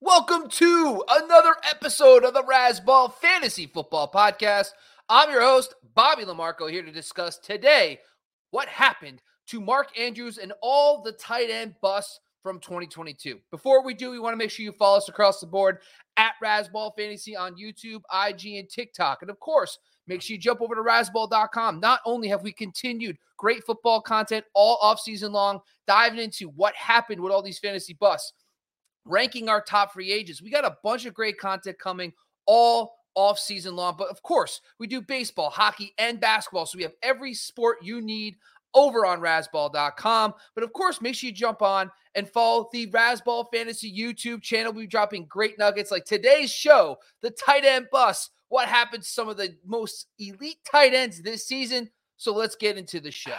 Welcome to another episode of the Razzball Fantasy Football Podcast. I'm your host, Bobby Lamarco, here to discuss today what happened to Mark Andrews and all the tight end busts from 2022. Before we do, we want to make sure you follow us across the board at Razzball Fantasy on YouTube, IG, and TikTok. And of course, make sure you jump over to Razzball.com. Not only have we continued great football content all offseason long, diving into what happened with all these fantasy busts ranking our top free agents. We got a bunch of great content coming all off season long. But of course, we do baseball, hockey, and basketball. So we have every sport you need over on Razzball.com. But of course, make sure you jump on and follow the Razzball Fantasy YouTube channel. We'll be dropping great nuggets like today's show, the tight end bus. What happened to some of the most elite tight ends this season? So let's get into the show.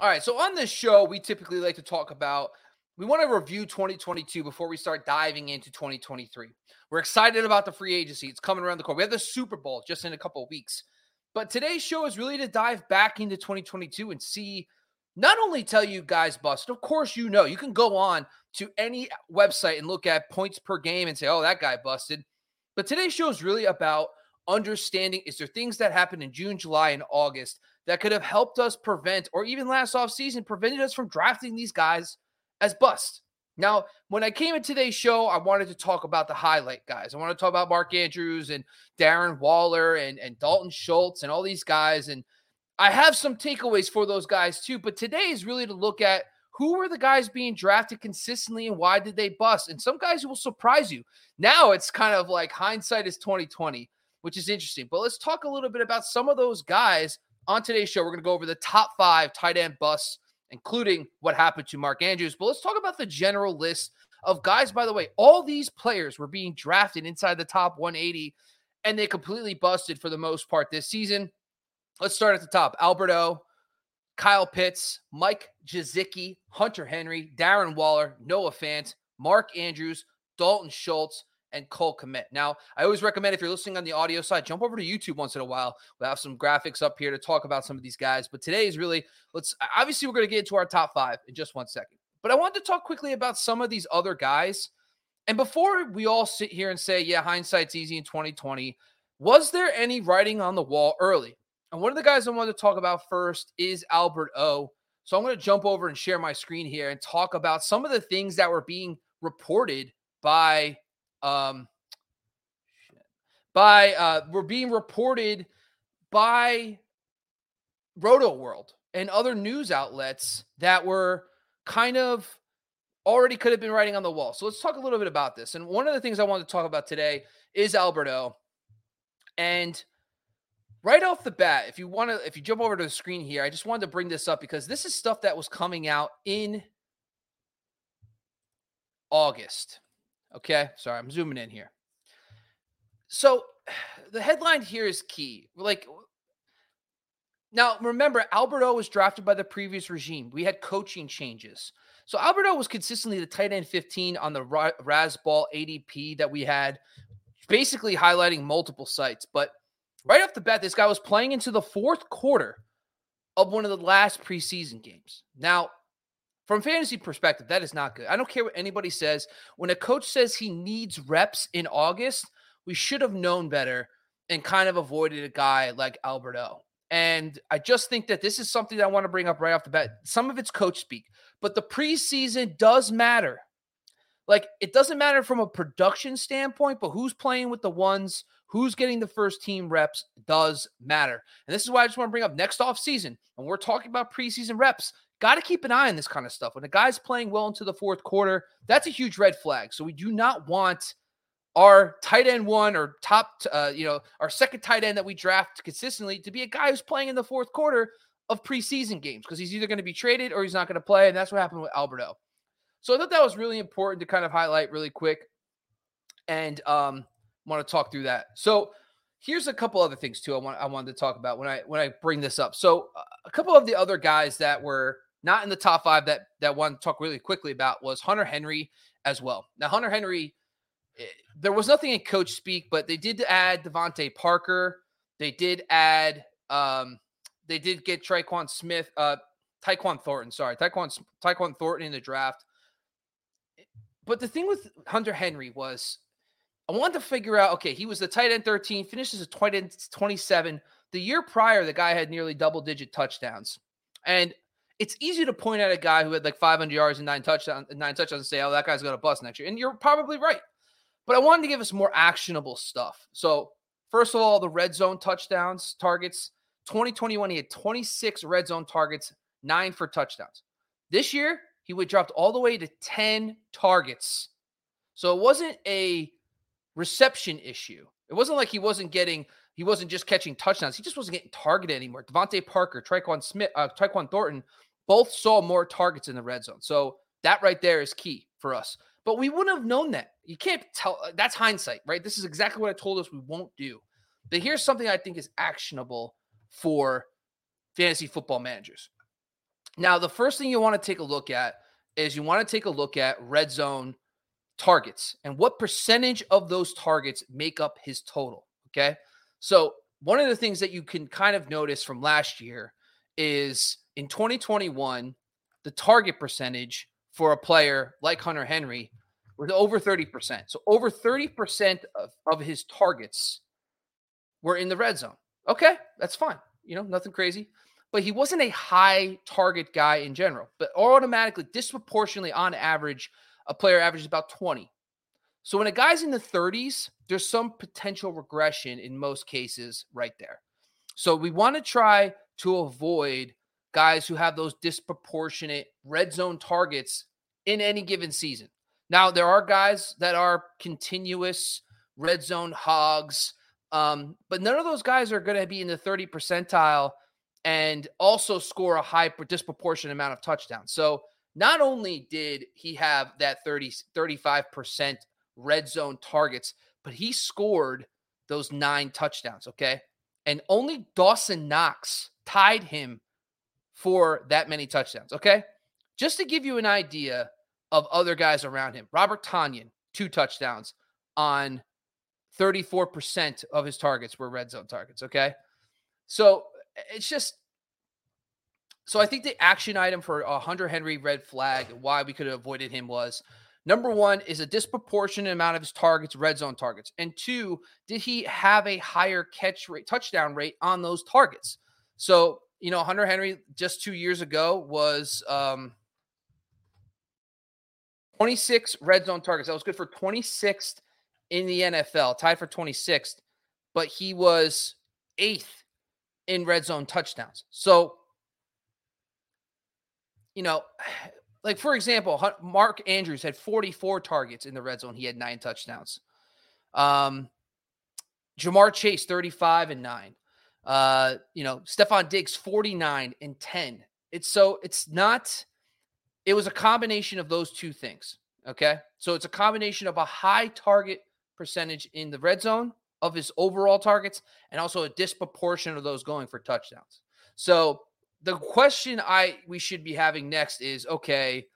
All right. So on this show, we typically like to talk about, we want to review 2022 before we start diving into 2023. We're excited about the free agency. It's coming around the corner. We have the Super Bowl just in a couple of weeks. But today's show is really to dive back into 2022 and see, not only tell you guys bust, of course, you know, you can go on to any website and look at points per game and say, oh, that guy busted. But today's show is really about understanding is there things that happened in June, July, and August that could have helped us prevent, or even last offseason, prevented us from drafting these guys as bust. Now, when I came into today's show, I wanted to talk about the highlight guys. I want to talk about Mark Andrews and Darren Waller and, and Dalton Schultz and all these guys. And I have some takeaways for those guys too. But today is really to look at who were the guys being drafted consistently and why did they bust? And some guys will surprise you. Now it's kind of like hindsight is 2020, which is interesting. But let's talk a little bit about some of those guys on today's show, we're going to go over the top five tight end busts, including what happened to Mark Andrews. But let's talk about the general list of guys, by the way. All these players were being drafted inside the top 180, and they completely busted for the most part this season. Let's start at the top Albert O, Kyle Pitts, Mike Gesicki, Hunter Henry, Darren Waller, Noah Fant, Mark Andrews, Dalton Schultz, and Cole Kmet. Now, I always recommend if you're listening on the audio side, jump over to YouTube once in a while. We'll have some graphics up here to talk about some of these guys. But today is really, let's obviously, we're going to get into our top five in just one second. But I wanted to talk quickly about some of these other guys. And before we all sit here and say, yeah, hindsight's easy in 2020, was there any writing on the wall early? And one of the guys I wanted to talk about first is Albert O. So I'm going to jump over and share my screen here and talk about some of the things that were being reported by um, by uh, were being reported by Rotoworld and other news outlets that were kind of already could have been writing on the wall. So let's talk a little bit about this. And one of the things I want to talk about today is Albert O. And right off the bat, if you want to, if you jump over to the screen here, I just wanted to bring this up because this is stuff that was coming out in August. Okay. Sorry, I'm zooming in here. So the headline here is key. Like, now remember, Albert O was drafted by the previous regime. We had coaching changes. So Albert O was consistently the tight end 15 on the Razzball ADP that we had, basically highlighting multiple sites. But right off the bat, this guy was playing into the fourth quarter of one of the last preseason games. Now, from fantasy perspective, that is not good. I don't care what anybody says. When a coach says he needs reps in August, we should have known better and kind of avoided a guy like Albert O. And I just think that this is something that I want to bring up right off the bat. Some of it's coach speak, but the preseason does matter. Like it doesn't matter from a production standpoint, but who's playing with the ones, who's getting the first team reps does matter. And this is why I just want to bring up next off season. When we're talking about preseason reps, got to keep an eye on this kind of stuff. When a guy's playing well into the fourth quarter, that's a huge red flag. So we do not want our tight end one or top, uh, you know, our second tight end that we draft consistently to be a guy who's playing in the fourth quarter of preseason games because he's either going to be traded or he's not going to play. And that's what happened with Albert O. So I thought that was really important to kind of highlight really quick and um, want to talk through that. So here's a couple other things too I want I wanted to talk about when I when I bring this up. So uh, a couple of the other guys that were not in the top five that that one talk really quickly about was Hunter Henry as well. Now Hunter Henry, eh, there was nothing in coach speak, but they did add DeVante Parker. They did add um, they did get Tre'Quan Smith, uh, Tyquan Thornton, sorry, Tyquan Tyquan Thornton in the draft. But the thing with Hunter Henry was I wanted to figure out okay, he was the tight end 13, finishes a tight end 27. The year prior, the guy had nearly double digit touchdowns. And it's easy to point at a guy who had like 500 yards and nine touchdowns, nine touchdowns and say, oh, that guy's going to bust next year. And you're probably right. But I wanted to give us more actionable stuff. So, first of all, the red zone touchdowns, targets. 2021, he had 26 red zone targets, nine for touchdowns. This year, he would dropped all the way to 10 targets. So it wasn't a reception issue. It wasn't like he wasn't getting, he wasn't just catching touchdowns. He just wasn't getting targeted anymore. DeVante Parker, Tre'Quan Smith, uh, Thornton both saw more targets in the red zone. So that right there is key for us. But we wouldn't have known that. You can't tell. Uh, that's hindsight, right? This is exactly what I told us we won't do. But here's something I think is actionable for fantasy football managers. Now, the first thing you want to take a look at is you want to take a look at red zone targets and what percentage of those targets make up his total. Okay. So, one of the things that you can kind of notice from last year is in 2021, the target percentage for a player like Hunter Henry was over 30%. So, over 30% of, of his targets were in the red zone. Okay. That's fine. You know, nothing crazy but he wasn't a high target guy in general. But automatically, disproportionately on average, a player averages about 20. So when a guy's in the 30s, there's some potential regression in most cases right there. So we want to try to avoid guys who have those disproportionate red zone targets in any given season. Now, there are guys that are continuous red zone hogs, um, but none of those guys are going to be in the 30 percentile and also score a high disproportionate amount of touchdowns. So not only did he have that 30, 35% red zone targets, but he scored those nine touchdowns. Okay. And only Dawson Knox tied him for that many touchdowns. Okay. Just to give you an idea of other guys around him, Robert Tonyan, two touchdowns on 34% of his targets were red zone targets. Okay. So it's just so I think the action item for a Hunter Henry red flag, why we could have avoided him was number one is a disproportionate amount of his targets, red zone targets, and two, did he have a higher catch rate, touchdown rate on those targets? So you know, Hunter Henry just two years ago was um, 26 red zone targets. That was good for 26th in the NFL, tied for 26th, but he was eighth in red zone touchdowns. So you know, like for example, Mark Andrews had 44 targets in the red zone. He had nine touchdowns. Um, Ja'Marr Chase, 35 and nine. Uh, you know, Stefon Diggs, 49 and 10. It's so it's not, it was a combination of those two things. Okay. So it's a combination of a high target percentage in the red zone of his overall targets and also a disproportion of those going for touchdowns. So the question I we should be having next is okay,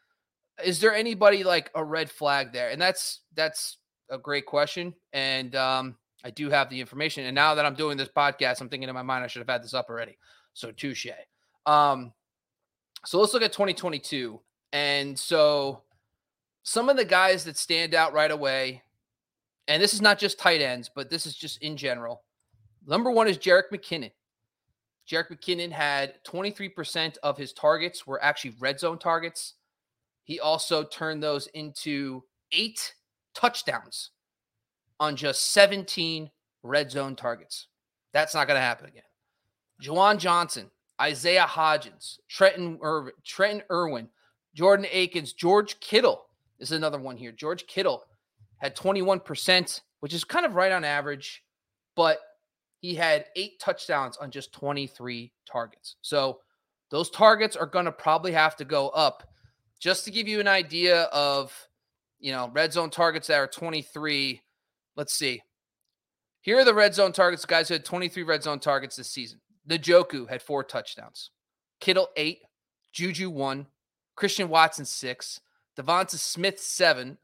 is there anybody like a red flag there? And that's that's a great question. And um, I do have the information. And now that I'm doing this podcast, I'm thinking in my mind I should have had this up already. So touche. Um, so let's look at 2022. And so some of the guys that stand out right away, and this is not just tight ends, but this is just in general. Number one is Jerick McKinnon. Jerick McKinnon had 23% of his targets were actually red zone targets. He also turned those into eight touchdowns on just 17 red zone targets. That's not going to happen again. Juwan Johnson, Isaiah Hodgins, Trenton, Irv- Trenton Irwin, Jordan Akins, George Kittle is another one here. George Kittle had 21%, which is kind of right on average, but he had eight touchdowns on just 23 targets. So those targets are going to probably have to go up. Just to give you an idea of, you know, red zone targets that are 23. Let's see. Here are the red zone targets. Guys who had 23 red zone targets this season. Njoku had four touchdowns. Kittle, eight. Juju, one. Christian Watson, six. DeVonta Smith, seven.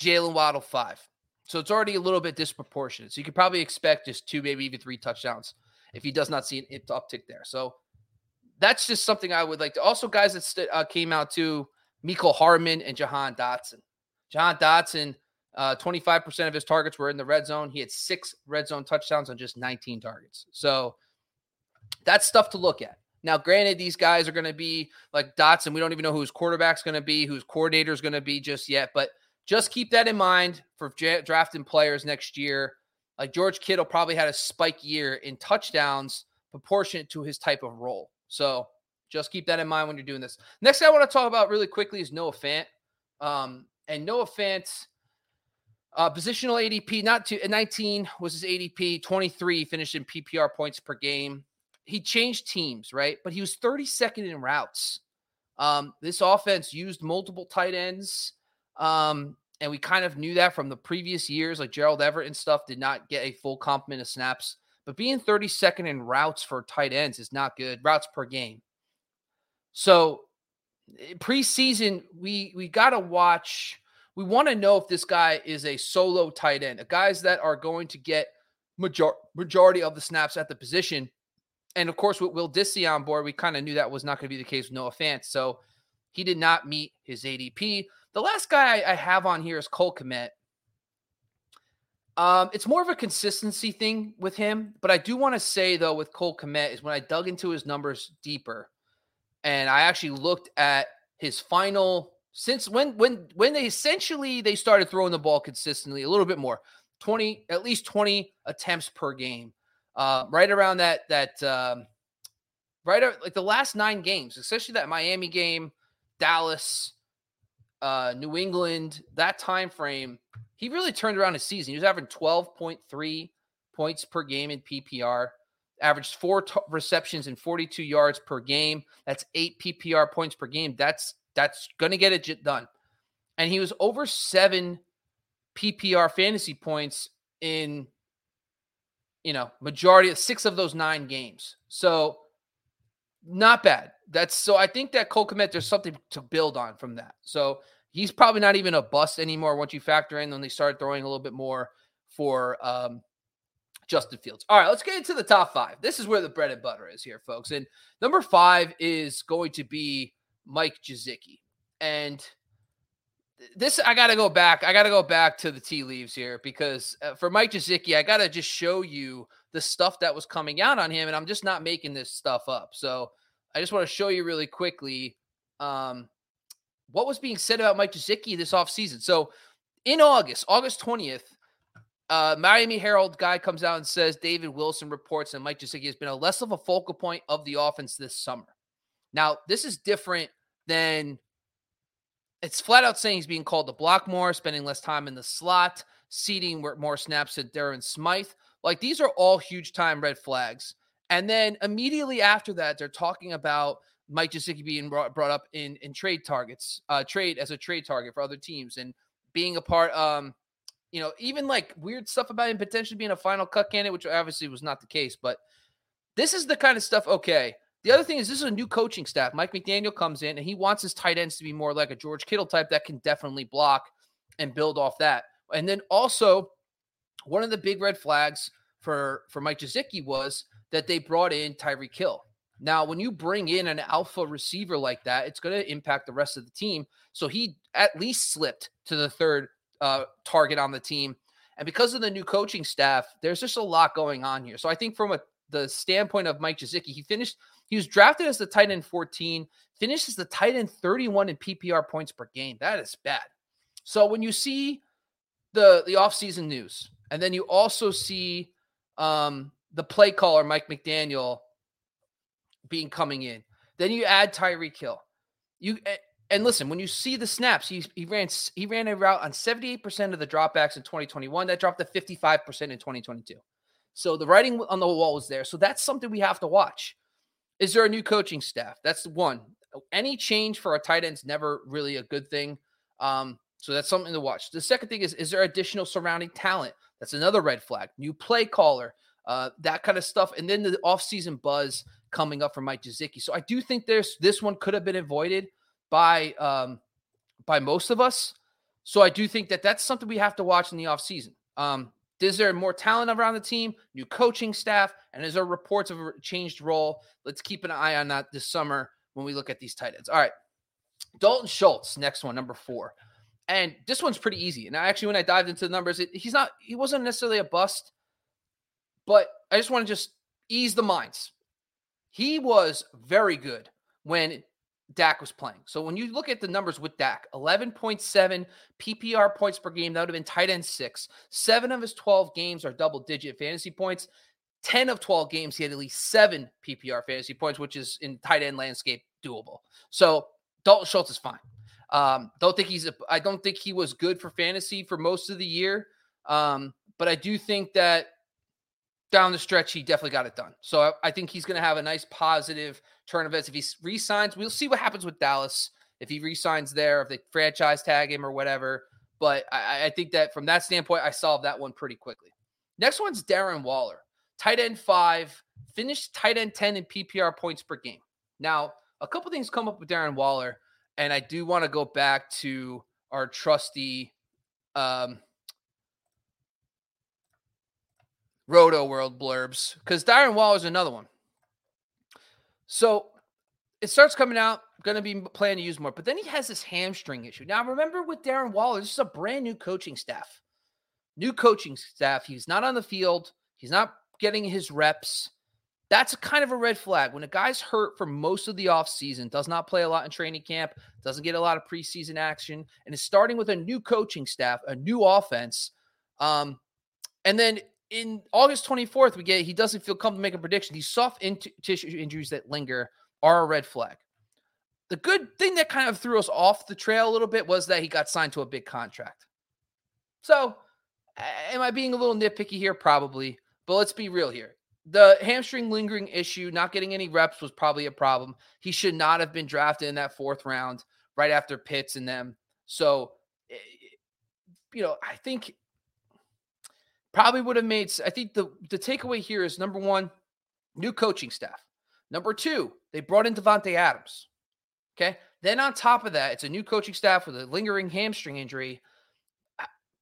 Jaylen Waddle, five. So it's already a little bit disproportionate. So you could probably expect just two, maybe even three touchdowns if he does not see an uptick there. So that's just something I would like to. Also, guys that st- uh, came out to Mecole Hardman and Jahan Dotson. Jahan Dotson, uh, 25% of his targets were in the red zone. He had six red zone touchdowns on just 19 targets. So that's stuff to look at. Now, granted, these guys are going to be like Dotson. We don't even know who his quarterback's going to be, whose coordinator is going to be just yet. But just keep that in mind for j- drafting players next year. Like George Kittle probably had a spike year in touchdowns proportionate to his type of role. So just keep that in mind when you're doing this. Next thing I want to talk about really quickly is Noah Fant. Um, and Noah Fant, uh, positional ADP, not to 19 was his ADP, 23 finished in PPR points per game. He changed teams, right? But he was 32nd in routes. Um, this offense used multiple tight ends. Um, and we kind of knew that from the previous years, like Gerald Everett and stuff did not get a full complement of snaps. But being 32nd in routes for tight ends is not good. Routes per game. So eh, preseason, we we gotta watch. We want to know if this guy is a solo tight end, guys that are going to get major, majority of the snaps at the position. And of course, with Will Dissly on board, we kind of knew that was not going to be the case with Noah Fant. So he did not meet his ADP. The last guy I, I have on here is Cole Kmet. Um, it's more of a consistency thing with him, but I do want to say though with Cole Kmet is when I dug into his numbers deeper, and I actually looked at his final since when when when they essentially they started throwing the ball consistently a little bit more 20 at least 20 attempts per game uh, right around that that um, right like the last nine games especially that miami game dallas uh, New England, that time frame, he really turned around his season. He was averaging 12.3 points per game in PPR, averaged four t- receptions and 42 yards per game. That's eight PPR points per game. That's that's gonna get it done. And he was over seven PPR fantasy points in you know majority of six of those nine games. So not bad. That's so I think that Cole Kmet, there's something to build on from that. So he's probably not even a bust anymore once you factor in when they start throwing a little bit more for um, Justin Fields. All right, let's get into the top five. This is where the bread and butter is here, folks. And number five is going to be Mike Gesicki. And this, I got to go back. I got to go back to the tea leaves here because uh, for Mike Gesicki, I got to just show you the stuff that was coming out on him. And I'm just not making this stuff up. So I just want to show you really quickly um, what was being said about Mike Gesicki this offseason. So in August, August 20th, uh, Miami Herald guy comes out and says David Wilson reports that Mike Gesicki has been a less of a focal point of the offense this summer. Now, this is different than it's flat out saying he's being called to block more, spending less time in the slot, seating more snaps to Durham Smythe. Like these are all huge time red flags. And then immediately after that, they're talking about Mike Gesicki being brought, brought up in in trade targets, uh, trade as a trade target for other teams, and being a part. Um, you know, even like weird stuff about him potentially being a final cut candidate, which obviously was not the case. But this is the kind of stuff. Okay. The other thing is this is a new coaching staff. Mike McDaniel comes in and he wants his tight ends to be more like a George Kittle type that can definitely block and build off that. And then also, one of the big red flags for for Mike Gesicki was that they brought in Tyreek Hill. Now, when you bring in an alpha receiver like that, it's going to impact the rest of the team. So he at least slipped to the third uh, target on the team. And because of the new coaching staff, there's just a lot going on here. So I think from a, the standpoint of Mike Gesicki, he finished, he was drafted as the tight end 14, finishes the tight end 31 in PPR points per game. That is bad. So when you see the the offseason news, and then you also see um, the play caller, Mike McDaniel, being coming in. Then you add Tyreek Hill. You and listen, when you see the snaps, he, he ran he ran a route on 78% of the dropbacks in 2021. That dropped to 55% in 2022. So the writing on the wall was there. So that's something we have to watch. Is there a new coaching staff? That's one. Any change for a tight end is never really a good thing. Um, so that's something to watch. The second thing is, is there additional surrounding talent? That's another red flag. New play caller, uh, that kind of stuff. And then the offseason buzz coming up from Mike Gesicki. So I do think there's this one could have been avoided by um, by most of us. So I do think that that's something we have to watch in the offseason. Um, is there more talent around the team, new coaching staff, and is there reports of a changed role? Let's keep an eye on that this summer when we look at these tight ends. All right. Dalton Schultz, next one, number four. And this one's pretty easy. And actually, when I dived into the numbers, it, he's not, he wasn't necessarily a bust, but I just want to just ease the minds. He was very good when Dak was playing. So when you look at the numbers with Dak, 11.7 PPR points per game, that would have been tight end six. Seven of his 12 games are double digit fantasy points. 10 of 12 games, he had at least seven PPR fantasy points, which is in tight end landscape doable. So Dalton Schultz is fine. Um, don't think he's a, I don't think he was good for fantasy for most of the year. Um, but I do think that down the stretch, he definitely got it done. So I, I think he's going to have a nice positive turn of events. If he resigns, we'll see what happens with Dallas. If he resigns there, if they franchise tag him or whatever. But I, I think that from that standpoint, I solved that one pretty quickly. Next one's Darren Waller, tight end five, finished tight end 10 in PPR points per game. Now, a couple things come up with Darren Waller, and I do want to go back to our trusty um, Rotoworld blurbs because Darren Waller is another one. So it starts coming out, going to be planning to use more, but then he has this hamstring issue. Now, remember with Darren Waller, this is a brand new coaching staff. New coaching staff. He's not on the field, he's not getting his reps. That's kind of a red flag. When a guy's hurt for most of the offseason, does not play a lot in training camp, doesn't get a lot of preseason action, and is starting with a new coaching staff, a new offense. Um, and then in August 24th, we get he doesn't feel comfortable making a prediction. These soft in- tissue injuries that linger are a red flag. The good thing that kind of threw us off the trail a little bit was that he got signed to a big contract. So, am I being a little nitpicky here? Probably. But let's be real here. The hamstring lingering issue, not getting any reps, was probably a problem. He should not have been drafted in that fourth round right after Pitts and them. So, eh, you know, I think probably would have made. I think the the takeaway here is number one, new coaching staff. Number two, they brought in Davante Adams. Okay, then on top of that, it's a new coaching staff with a lingering hamstring injury.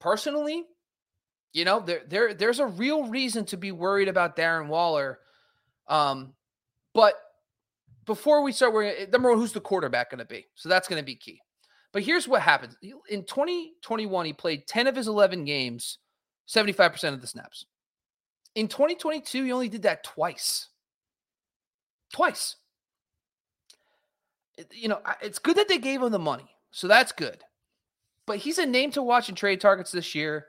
Personally, you know, there there there's a real reason to be worried about Darren Waller. Um, but before we start worrying, number one, who's the quarterback going to be? So that's going to be key. But here's what happens in 2021, he played 10 of his 11 games 75% of the snaps. In 2022, he only did that twice. Twice. You know, it's good that they gave him the money. So that's good. But he's a name to watch in trade targets this year.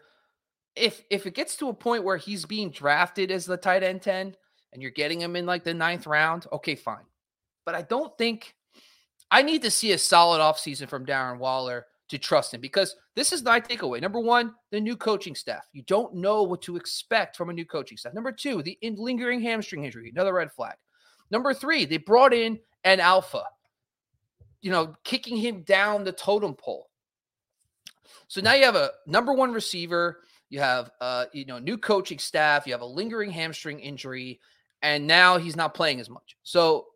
If if it gets to a point where he's being drafted as the tight end 10 and you're getting him in like the ninth round, okay, fine. But I don't think I need to see a solid offseason from Darren Waller to trust him because this is my takeaway. Number one, the new coaching staff. You don't know what to expect from a new coaching staff. Number two, the lingering hamstring injury, another red flag. Number three, they brought in an alpha, you know, kicking him down the totem pole. So now you have a number one receiver, you have uh, you know, new coaching staff, you have a lingering hamstring injury, and now he's not playing as much. So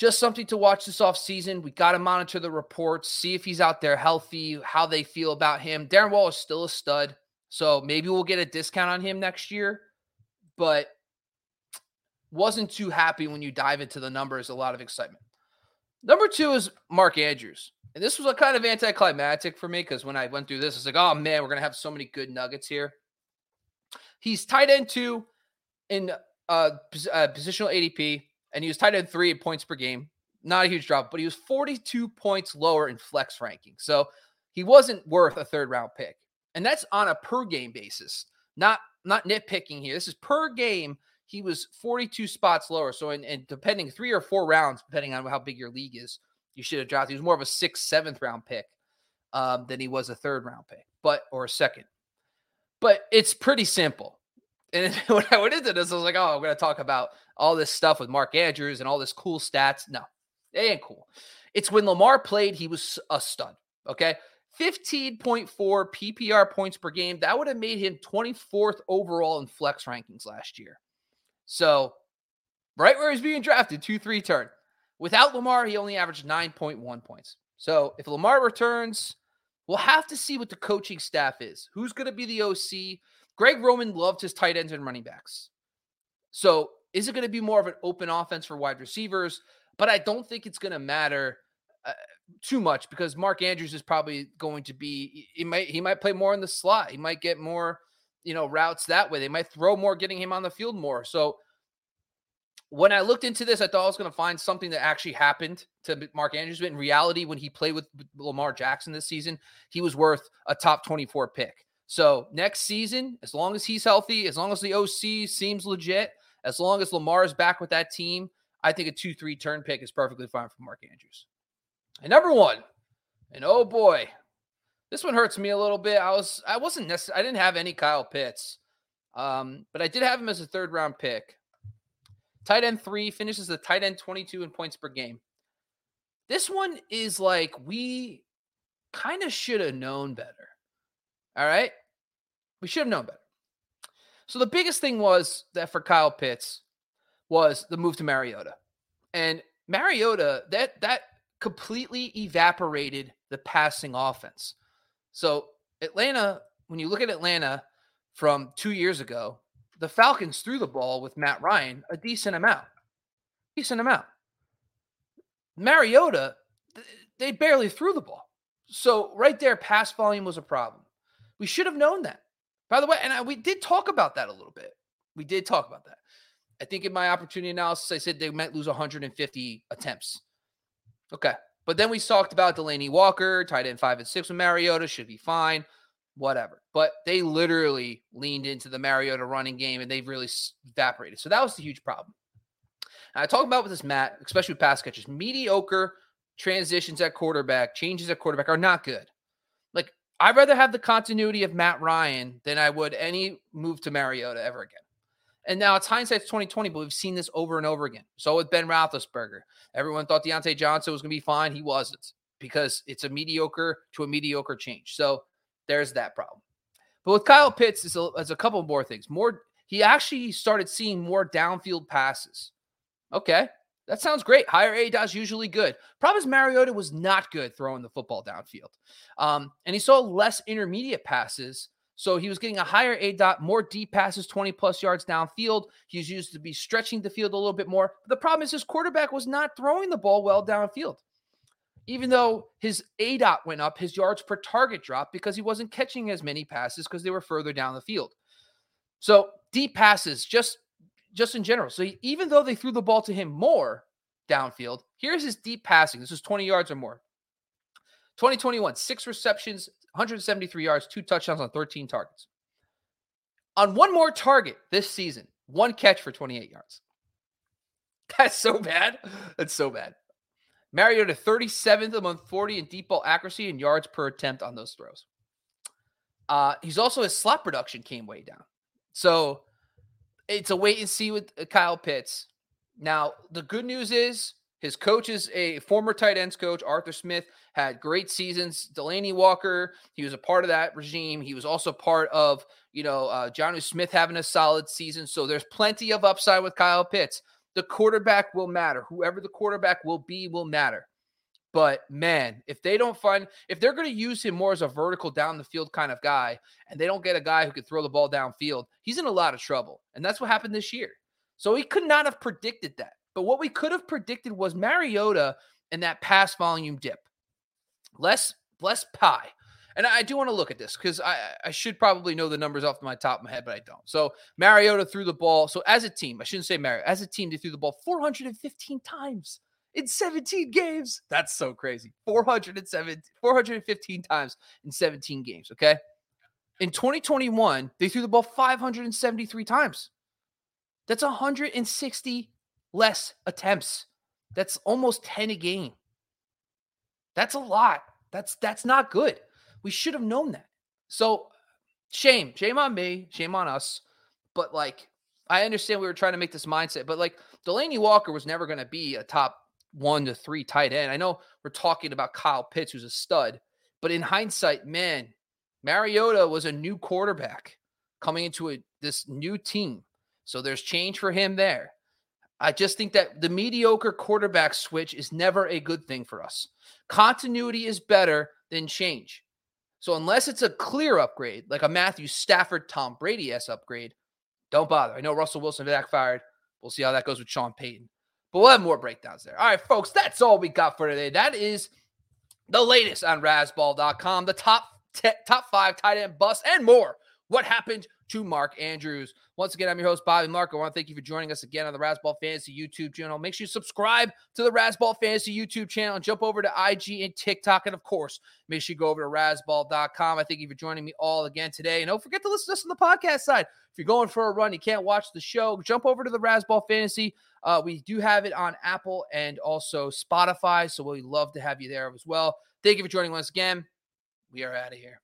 just something to watch this off season. We got to monitor the reports, see if he's out there healthy, how they feel about him. Darren Wall is still a stud, so maybe we'll get a discount on him next year. But wasn't too happy when you dive into the numbers. A lot of excitement. Number two is Mark Andrews. And this was a kind of anticlimactic for me because when I went through this, it's like, oh man, we're going to have so many good nuggets here. He's tight end two in uh, uh, positional ADP and he was tight end three at points per game. Not a huge drop, but he was 42 points lower in flex ranking. So he wasn't worth a third round pick. And that's on a per game basis, not not nitpicking here. This is per game. He was 42 spots lower. So, in, in depending three or four rounds, depending on how big your league is, you should have drafted. He was more of a sixth, seventh round pick um, than he was a third round pick, but or a second. But it's pretty simple. And when I went into this, I was like, oh, I'm going to talk about all this stuff with Mark Andrews and all this cool stats. No, it ain't cool. It's when Lamar played, he was a stud. Okay. 15.4 PPR points per game. That would have made him 24th overall in flex rankings last year. So, right where he's being drafted, 2 3 turn. Without Lamar, he only averaged 9.1 points. So, if Lamar returns, we'll have to see what the coaching staff is. Who's going to be the OC? Greg Roman loved his tight ends and running backs. So, is it going to be more of an open offense for wide receivers? But I don't think it's going to matter uh, too much because Mark Andrews is probably going to be he might he might play more in the slot. He might get more, you know, routes that way. They might throw more getting him on the field more. So when I looked into this, I thought I was going to find something that actually happened to Mark Andrews. But in reality, when he played with Lamar Jackson this season, he was worth a top 24 pick. So next season, as long as he's healthy, as long as the OC seems legit, as long as Lamar is back with that team, I think a 2 3 turn pick is perfectly fine for Mark Andrews. And number one, and oh boy, this one hurts me a little bit. I was I wasn't necessarily I didn't have any Kyle Pitts, um, but I did have him as a third round pick. Tight end three finishes the tight end 22 in points per game. This one is like we kind of should have known better. All right. We should have known better. So the biggest thing was that for Kyle Pitts was the move to Mariota. And Mariota, that that completely evaporated the passing offense. So Atlanta, when you look at Atlanta from two years ago, the Falcons threw the ball with Matt Ryan a decent amount. Decent amount. Mariota, they barely threw the ball. So right there, pass volume was a problem. We should have known that. By the way, and I, we did talk about that a little bit. We did talk about that. I think in my opportunity analysis, I said they might lose 150 attempts. Okay. But then we talked about Delanie Walker, tight end five and six with Mariota, should be fine, whatever. But they literally leaned into the Mariota running game and they've really evaporated. So that was the huge problem. And I talk about with this Matt, especially with pass catches, mediocre transitions at quarterback, changes at quarterback are not good. I'd rather have the continuity of Matt Ryan than I would any move to Mariota ever again. And now it's hindsight's 2020, but we've seen this over and over again. So with Ben Roethlisberger, everyone thought Diontae Johnson was going to be fine. He wasn't because it's a mediocre to a mediocre change. So there's that problem. But with Kyle Pitts, there's a, there's a couple more things. More, he actually started seeing more downfield passes. Okay, that sounds great. Higher aDOT is usually good. Problem is Mariota was not good throwing the football downfield, um, and he saw less intermediate passes so he was getting a higher aDOT, more deep passes, 20 plus yards downfield. He's used to be stretching the field a little bit more. But the problem is his quarterback was not throwing the ball well downfield. Even though his aDOT went up, his yards per target dropped because he wasn't catching as many passes because they were further down the field. So deep passes, just just in general. So even though they threw the ball to him more downfield, here's his deep passing. This is 20 yards or more. 2021, six receptions, 173 yards, two touchdowns on 13 targets. On one more target this season, one catch for 28 yards. That's so bad. That's so bad. Mariota 37th among 40 in deep ball accuracy and yards per attempt on those throws. Uh, he's also his slot production came way down. So it's a wait and see with uh, Kyle Pitts. Now, the good news is his coach is a former tight ends coach, Arthur Smith, had great seasons. Delanie Walker, he was a part of that regime. He was also part of, you know, uh, Jonnu Smith having a solid season. So there's plenty of upside with Kyle Pitts. The quarterback will matter. Whoever the quarterback will be will matter. But man, if they don't find, if they're going to use him more as a vertical down the field kind of guy, and they don't get a guy who can throw the ball downfield, he's in a lot of trouble. And that's what happened this year. So he could not have predicted that. But what we could have predicted was Mariota and that pass volume dip. Less less pie. And I do want to look at this because I, I should probably know the numbers off my top of my head, but I don't. So Mariota threw the ball. So as a team, I shouldn't say Mariota, as a team, they threw the ball 415 times in 17 games. That's so crazy. 407, 415 times in 17 games. Okay. In 2021, they threw the ball 573 times. That's 160 less attempts. That's almost 10 a game. That's a lot. That's that's not good. We should have known that. So shame, shame on me, shame on us. but like I understand we were trying to make this mindset, but like Delanie Walker was never going to be a top one to three tight end. I know we're talking about Kyle Pitts, who's a stud, but in hindsight, man, Mariota was a new quarterback coming into a, this new team. So there's change for him there. I just think that the mediocre quarterback switch is never a good thing for us. Continuity is better than change. So unless it's a clear upgrade, like a Matthew Stafford, Tom Brady s upgrade, don't bother. I know Russell Wilson backfired. We'll see how that goes with Sean Payton. But we'll have more breakdowns there. All right, folks, that's all we got for today. That is the latest on Razzball.com, the top t- top five tight end bust and more. What happened to Mark Andrews? Once again, I'm your host, Bobby Mark. I want to thank you for joining us again on the Razzball Fantasy YouTube channel. Make sure you subscribe to the Razzball Fantasy YouTube channel and jump over to IG and TikTok. And of course, make sure you go over to Razzball.com. I thank you for joining me all again today. And don't forget to listen to us on the podcast side. If you're going for a run, you can't watch the show, jump over to the Razzball Fantasy. Uh, we do have it on Apple and also Spotify. So we'd love to have you there as well. Thank you for joining once again. We are out of here.